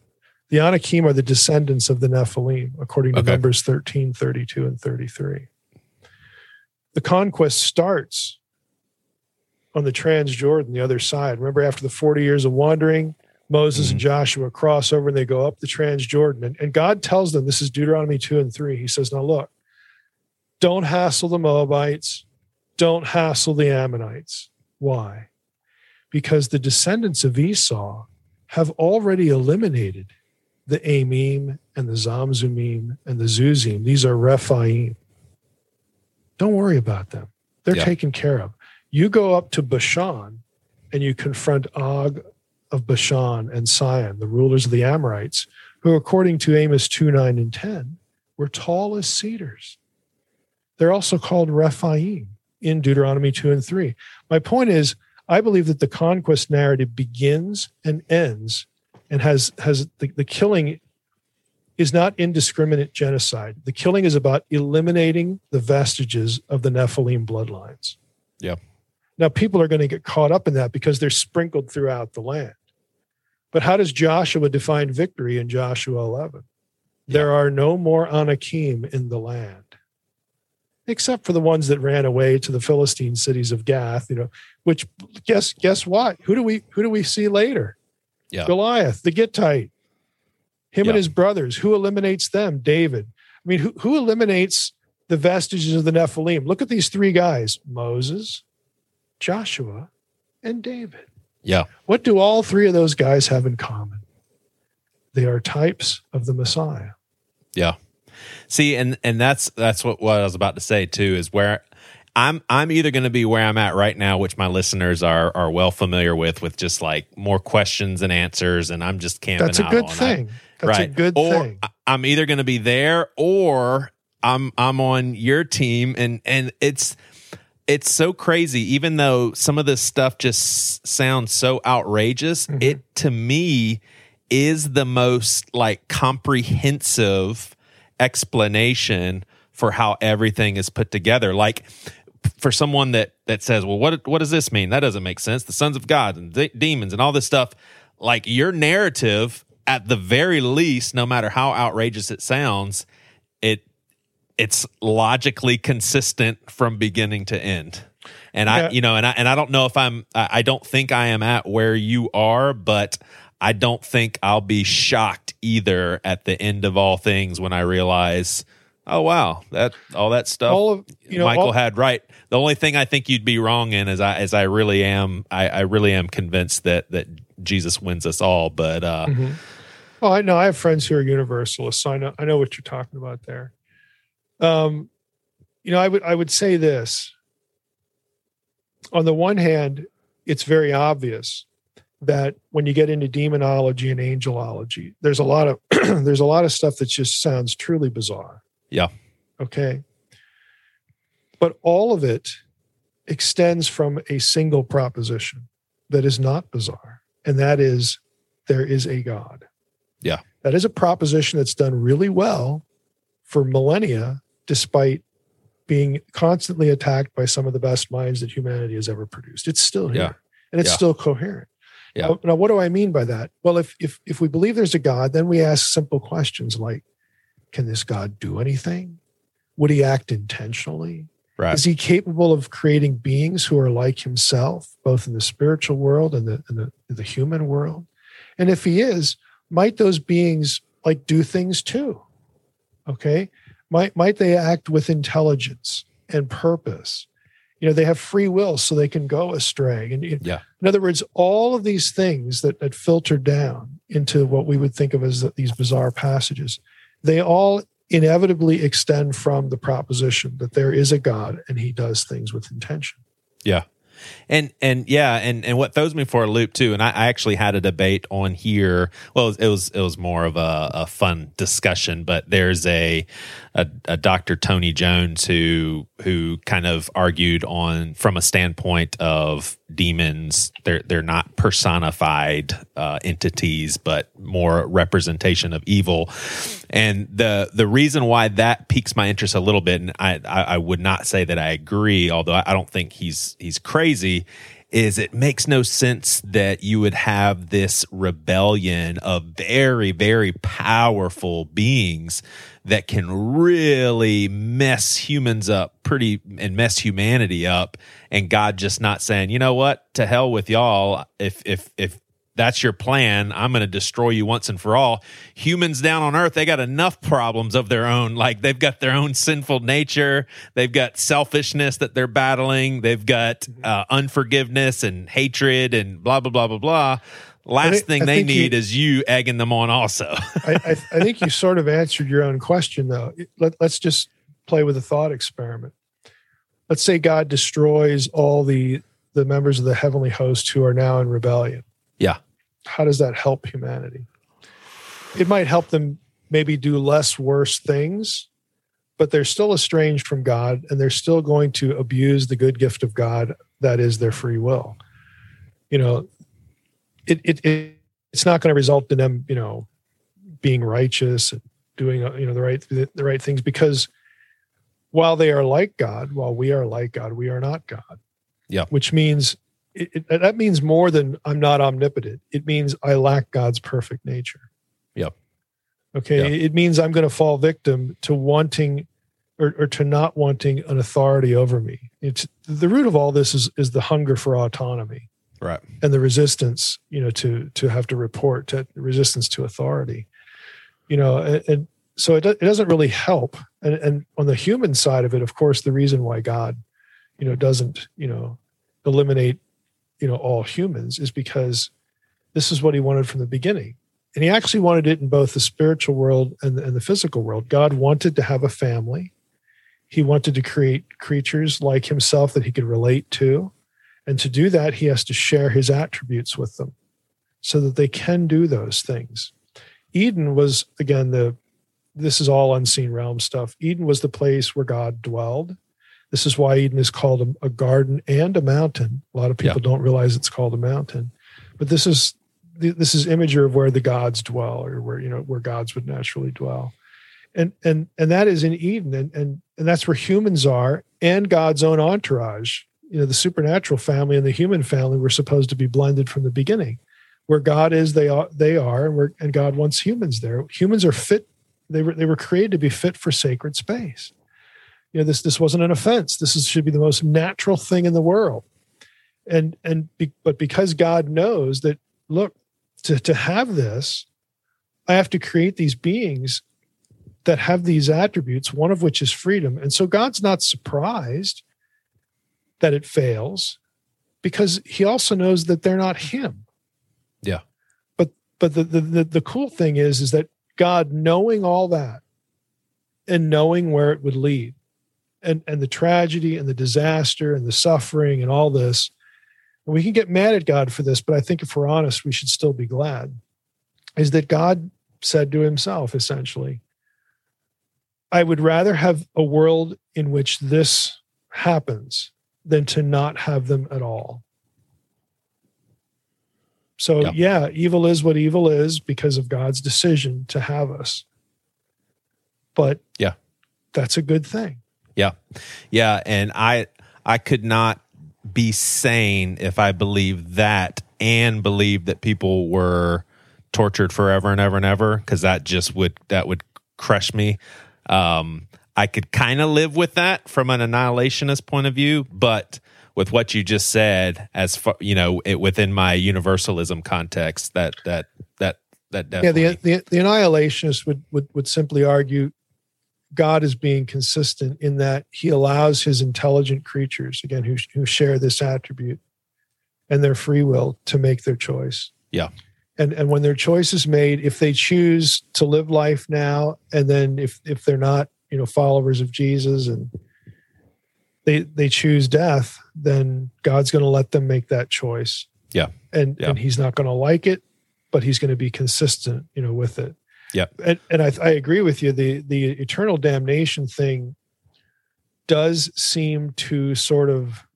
the Anakim are the descendants of the Nephilim, according to Okay. Numbers 13, 32, and 33. The conquest starts on the Transjordan, the other side. Remember, after the 40 years of wandering, Moses and mm-hmm. Joshua cross over and they go up the Transjordan. And, and God tells them, this is Deuteronomy 2 and 3. He says, Now look, don't hassle the Moabites, don't hassle the Ammonites. Why? Because the descendants of Esau have already eliminated the Amim and the Zamzummim and the Zuzim. These are Rephaim. Don't worry about them. They're Yeah. taken care of. You go up to Bashan and you confront Og of Bashan and Sihon, the rulers of the Amorites, who, according to Amos 2 9 and 10, were tall as cedars. They're also called Rephaim in Deuteronomy 2 and 3. My point is, I believe that the conquest narrative begins and ends and has, has the, the killing is not indiscriminate genocide. The killing is about eliminating the vestiges of the Nephilim bloodlines. Yeah. Now, people are going to get caught up in that because they're sprinkled throughout the land. But how does Joshua define victory in Joshua 11? There are no more Anakim in the land, except for the ones that ran away to the Philistine cities of Gath. You know, which guess guess what? Who do we who do we see later? Yeah. Goliath, the Gittite, him Yeah. and his brothers. Who eliminates them? David. I mean, who who eliminates the vestiges of the Nephilim? Look at these three guys: Moses, Joshua, and David. Yeah. What do all three of those guys have in common? They are types of the Messiah. Yeah. See, and and that's that's what, what I was about to say too is where I'm I'm either going to be where I'm at right now, which my listeners are are well familiar with, with just like more questions and answers, and I'm just camping. That's a out good that. That's right. a good or thing. I'm either going to be there or I'm I'm on your team, and and it's it's so crazy. Even though some of this stuff just sounds so outrageous, Mm-hmm. it to me is the most like comprehensive explanation for how everything is put together. Like for someone that that says, "Well, what what does this mean?" That doesn't make sense. The sons of God and de- demons and all this stuff. Like your narrative, at the very least, no matter how outrageous it sounds, it it's logically consistent from beginning to end. And I, you know, and I and I don't know if I'm. I don't think I am at where you are, but I don't think I'll be shocked either at the end of all things when I realize, oh wow, that all that stuff all of you know, Michael all, had right. The only thing I think you'd be wrong in is I as I really am I, I really am convinced that that Jesus wins us all. But uh Mhm. Oh, I know. I have friends who are universalists, so I know I know what you're talking about there. Um, you know, I would I would say this. On the one hand, it's very obvious that when you get into demonology and angelology, there's a lot of there's a lot of stuff that just sounds truly bizarre. Yeah. Okay. But all of it extends from a single proposition that is not bizarre, and that is there is a God. Yeah. That is a proposition that's done really well for millennia, despite being constantly attacked by some of the best minds that humanity has ever produced. It's still here Yeah. and it's Yeah. still coherent. Yeah. Now, now, what do I mean by that? Well, if, if if we believe there's a God, then we ask simple questions like, can this God do anything? Would he act intentionally? Right. Is he capable of creating beings who are like himself, both in the spiritual world and the, and the, the human world? And if he is, might those beings like do things too? Okay. Might, might they act with intelligence and purpose? You know, they have free will so they can go astray. And Yeah. in other words, all of these things that, that filter down into what we would think of as these bizarre passages, they all inevitably extend from the proposition that there is a God and he does things with intention. Yeah. And and yeah, and and what throws me for a loop too, and I, I actually had a debate on here. Well, it was it was, more of a, a fun discussion, but there's a, a a Dr. Tony Jones who who kind of argued on from a standpoint of demons. They're they're not personified uh, entities, but more representation of evil. And the the reason why that piques my interest a little bit, and I I, I would not say that I agree, although I, don't think he's he's crazy, is it makes no sense that you would have this rebellion of very very powerful beings that can really mess humans up pretty and mess humanity up and God just not saying, "You know what? To hell with y'all. If if if that's your plan. I'm going to destroy you once and for all. Humans down on earth, they got enough problems of their own. Like they've got their own sinful nature. They've got selfishness that they're battling. They've got uh, unforgiveness and hatred and blah, blah, blah, blah, blah. Last I- thing I they think you- need is you egging them on also. I, I, I think you sort of answered your own question, though. Let, let's just play with a thought experiment. Let's say God destroys all the the members of the heavenly host who are now in rebellion. Yeah. How does that help humanity? It might help them maybe do less worse things, but they're still estranged from God and they're still going to abuse the good gift of God that is their free will. You know, it, it, it it's not going to result in them, you know, being righteous and doing you know the right the, the right things because while they are like God, while we are like God, we are not God. Yeah. Which means it, it, that means more than I'm not omnipotent. It means I lack God's perfect nature. Yep. Okay. Yep. It means I'm going to fall victim to wanting or, or to not wanting an authority over me. It's the root of all this is is the hunger for autonomy right. and the resistance you know to to have to report to resistance to authority you know and, and so it, it doesn't really help. And and on the human side of it of course the reason why god you know doesn't you know eliminate you know all humans is because this is what he wanted from the beginning. And he actually wanted it in both the spiritual world and, and the physical world. God wanted to have a family. He wanted to create creatures like himself that he could relate to. And to do that, he has to share his attributes with them so that they can do those things. Eden was, again, the this is all unseen realm stuff. Eden was the place where God dwelled. This is why Eden is called a, a garden and a mountain. A lot of people don't realize it's called a mountain, but this is this is imagery of where the gods dwell, or where you know where gods would naturally dwell, and and and that is in Eden, and and and that's where humans are, and God's own entourage. You know the supernatural family and the human family were supposed to be blended from the beginning. Where god is they are they are and, we're, and god wants humans there. Humans are fit they were they were created to be fit for sacred space you know this this wasn't an offense this is, should be the most natural thing in the world and and be, but because god knows that look to to have this i have to create these beings that have these attributes one of which is freedom and so god's not surprised that it fails because he also knows that they're not him. Yeah. But but the, the the the cool thing is is that God knowing all that and knowing where it would lead and and the tragedy and the disaster and the suffering and all this. And we can get mad at God for this but I think if we're honest we should still be glad is that God said to himself essentially I would rather have a world in which this happens than to not have them at all so Yeah. yeah, evil is what evil is because of God's decision to have us. But Yeah. that's a good thing. Yeah. Yeah. And I I could not be sane if I believed that and believed that people were tortured forever and ever and ever, because that just would that would crush me. Um I could kind of live with that from an annihilationist point of view, but with what you just said, as far you know, it, within my universalism context, that that that that definitely, Yeah, the, the the annihilationists would, would would simply argue God is being consistent in that he allows his intelligent creatures, again, who who share this attribute and their free will to make their choice. Yeah. And and when their choice is made, if they choose to live life now, and then if if they're not, you know, followers of Jesus and they they choose death, then God's going to let them make that choice. Yeah. And Yeah. and he's not going to like it, but he's going to be consistent, you know, with it. Yeah. And and I I agree with you. The the eternal damnation thing does seem to sort of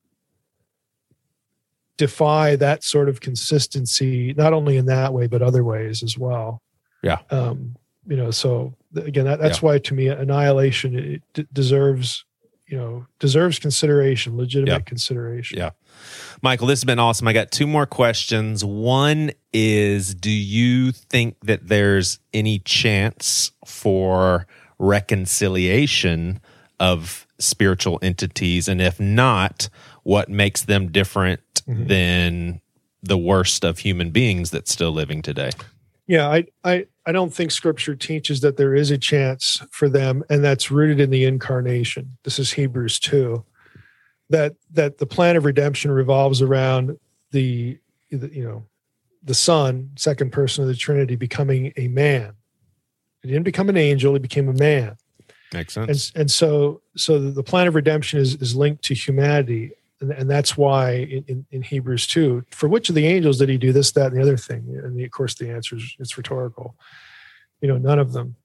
defy that sort of consistency, not only in that way, but other ways as well. Yeah. Um, you know, so again, that, that's why to me, annihilation it d- deserves, you know, deserves consideration, legitimate Yeah. consideration. Yeah. Michael, this has been awesome. I got two more questions. One is Do you think that there's any chance for reconciliation of spiritual entities? And if not, what makes them different Mhm. than the worst of human beings that's still living today? Yeah, I, I, I don't think scripture teaches that there is a chance for them, and that's rooted in the incarnation. This is Hebrews 2. That that the plan of redemption revolves around the, the you know, the Son, second person of the Trinity, becoming a man. He didn't become an angel, he became a man. Makes sense. And and so so the plan of redemption is is linked to humanity. And, and that's why in, in, in Hebrews 2, for which of the angels did he do this, that, and the other thing? And the, of course, the answer is it's rhetorical. You know, none of them.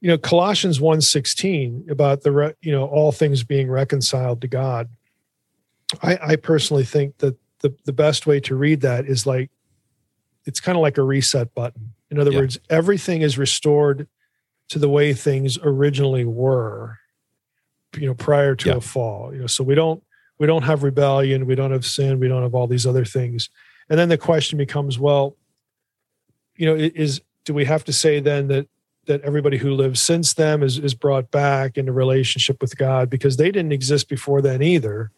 You know, Colossians 1.16 about the, re, you know, all things being reconciled to God. I, I personally think that the, the best way to read that is like, it's kind of like a reset button. In other Yeah. words, everything is restored to the way things originally were, you know, prior to Yeah. a fall. You know, so we don't we don't have rebellion, we don't have sin, we don't have all these other things. And then the question becomes, well, you know, is do we have to say then that that everybody who lives since them is is brought back into relationship with God because they didn't exist before then either.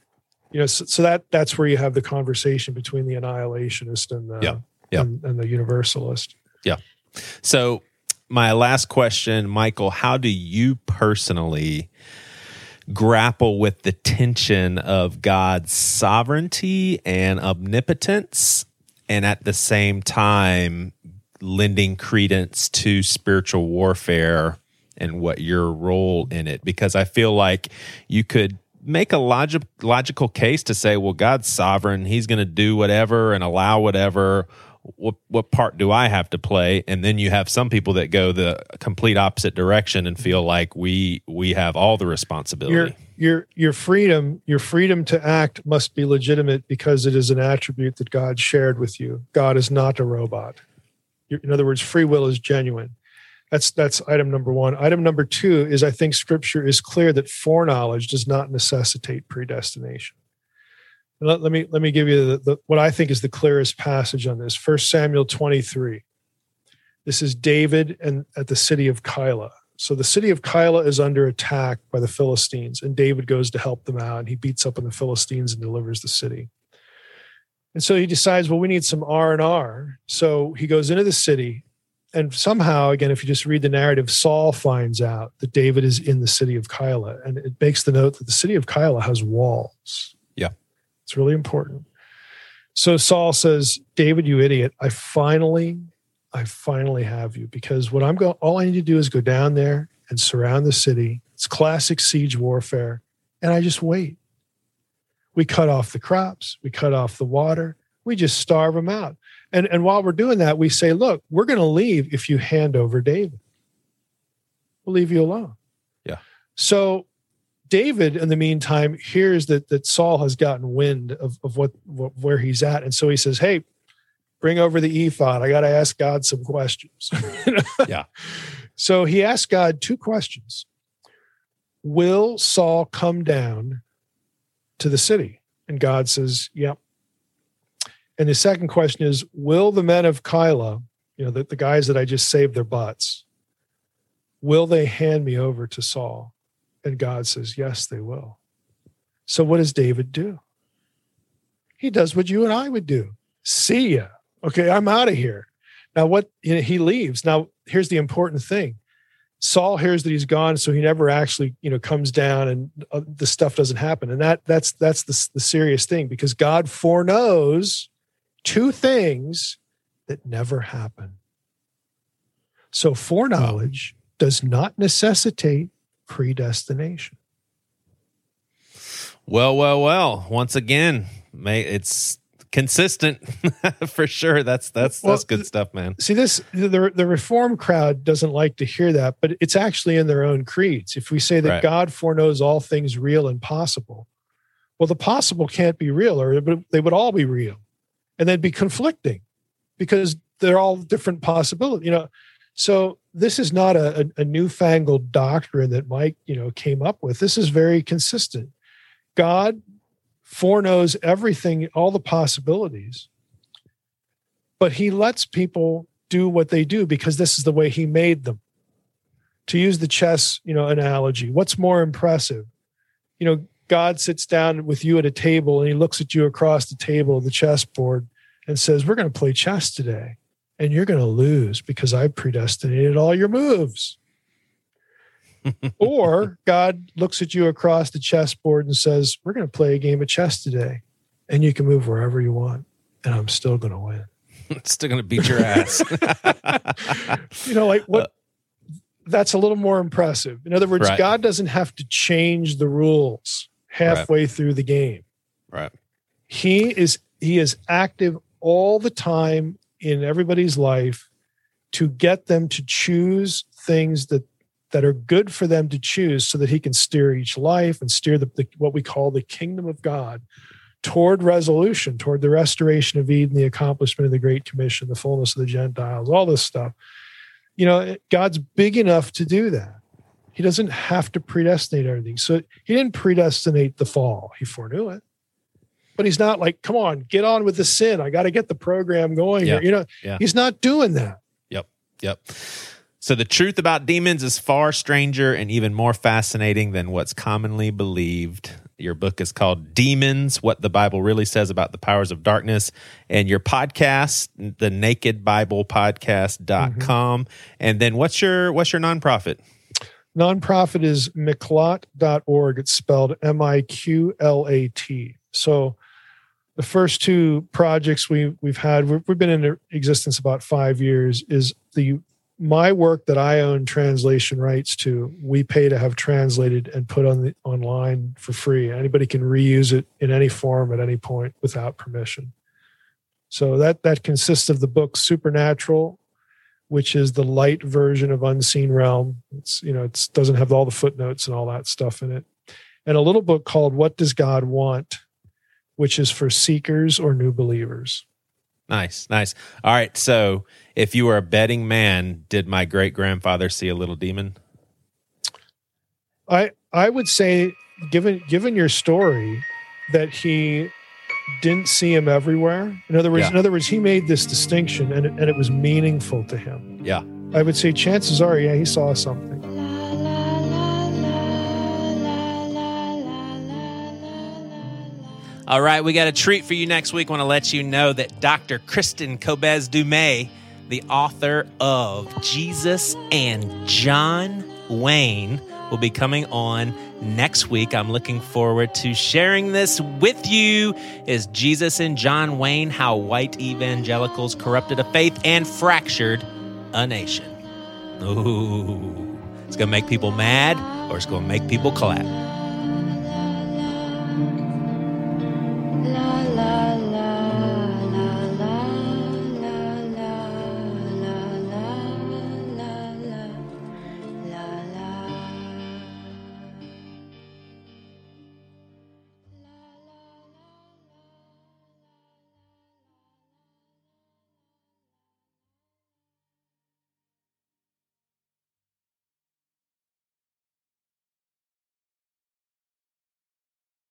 You know, so, so that that's where you have the conversation between the annihilationist and the Yeah. Yeah. And, and the universalist. Yeah. So, my last question, Michael, how do you personally grapple with the tension of God's sovereignty and omnipotence, and at the same time lending credence to spiritual warfare and what your role in it? Because I feel like you could make a logic, logical case to say, well, God's sovereign, He's going to do whatever and allow whatever what what part do I have to play? And then you have some people that go the complete opposite direction and feel like we we have all the responsibility. your your your freedom, your freedom to act must be legitimate because it is an attribute that God shared with you. God is not a robot. In other words, free will is genuine. That's that's item number one. Item number two is I think Scripture is clear that foreknowledge does not necessitate predestination. Let, let me let me give you the, the, what I think is the clearest passage on this. First Samuel twenty three. This is David and at the city of Keilah. So the city of Keilah is under attack by the Philistines, and David goes to help them out, and he beats up on the Philistines and delivers the city. And so he decides, well, we need some R and R. So he goes into the city, and somehow, again, if you just read the narrative, Saul finds out that David is in the city of Keilah, and it makes the note that the city of Keilah has walls. Yeah. It's really important. So Saul says, David, you idiot! I finally I finally have you because what I'm going, all I need to do is go down there and surround the city. It's classic siege warfare. And I just wait. We cut off the crops, we cut off the water, we just starve them out. And, and while we're doing that, we say, look, we're going to leave if you hand over David. We'll leave you alone. Yeah. So David, in the meantime, hears that that Saul has gotten wind of, of what, what where he's at. And so he says, Hey, bring over the ephod. I got to ask God some questions. Yeah. So he asked God two questions Will Saul come down to the city? And God says, Yep. And the second question is Will the men of Keilah, you know, the, the guys that I just saved their butts, will they hand me over to Saul? And God says, Yes, they will. So what does David do? He does what you and I would do. See ya. Okay, I'm out of here. Now, what you know, he leaves. Now, here's the important thing. Saul hears that he's gone, so he never actually, you know, comes down, and uh, the stuff doesn't happen. And that that's that's the, the serious thing because God foreknows two things that never happen. So foreknowledge does not necessitate predestination. Well, well, well. Once again, may it's consistent for sure. That's that's Well, that's good stuff, man. See this the the reform crowd doesn't like to hear that, but it's actually in their own creeds. If we say that Right. God foreknows all things real and possible, well, the possible can't be real, or they would all be real, and they'd be conflicting because they're all different possibilities. You know, so this is not a, a, newfangled doctrine that Mike you know came up with. This is very consistent. God foreknows everything, all the possibilities, but he lets people do what they do because this is the way he made them. To use the chess, you know, analogy, what's more impressive? You know, God sits down with you at a table and he looks at you across the table, the chessboard, and says, We're going to play chess today. And you're going to lose because I predestinated all your moves. or God looks at you across the chessboard and says, We're going to play a game of chess today. And you can move wherever you want. And I'm still going to win. Still gonna beat your ass. you know, like what uh, that's a little more impressive. In other words, Right. God doesn't have to change the rules halfway through the game. right. He is he is active all the time in everybody's life to get them to choose things that that are good for them to choose so that he can steer each life and steer the, the what we call the kingdom of God toward resolution, toward the restoration of Eden, the accomplishment of the Great Commission, the fullness of the Gentiles, all this stuff. You know, God's big enough to do that. He doesn't have to predestinate everything. So he didn't predestinate the fall, he foreknew it. But he's not like, come on, get on with the sin. I got to get the program going. Yeah. here. You know, Yeah. he's not doing that. Yep. Yep. So the truth about demons is far stranger and even more fascinating than what's commonly believed. Your book is called Demons: What the Bible Really Says About the Powers of Darkness, and your podcast, the Naked Bible Podcast.com. Mm-hmm. And then what's your what's your nonprofit? Nonprofit is miqlat.org. It's spelled M I Q L A T. So the first two projects we, we've had, we've, we've been in existence about five years, is the my work that I own translation rights to, we pay to have translated and put on the online for free. Anybody can reuse it in any form at any point without permission. So that that consists of the book Supernatural, which is the light version of Unseen Realm. It's you know it doesn't have all the footnotes and all that stuff in it, and a little book called What Does God Want, which is for seekers or new believers. Nice, nice. All right. So if you were a betting man, did my great grandfather see a little demon? I I would say, given given your story, that he didn't see him everywhere. In other words, Yeah. in other words, he made this distinction, and it, and it was meaningful to him. Yeah. I would say chances are, yeah, he saw something. All right, we got a treat for you next week. want to let you know that Dr. Kristin Kobes Du Mez, the author of Jesus and John Wayne, will be coming on next week. I'm looking forward to sharing this with you. Is Jesus and John Wayne How White Evangelicals Corrupted a Faith and Fractured a Nation? Ooh, it's going to make people mad or it's going to make people clap. love.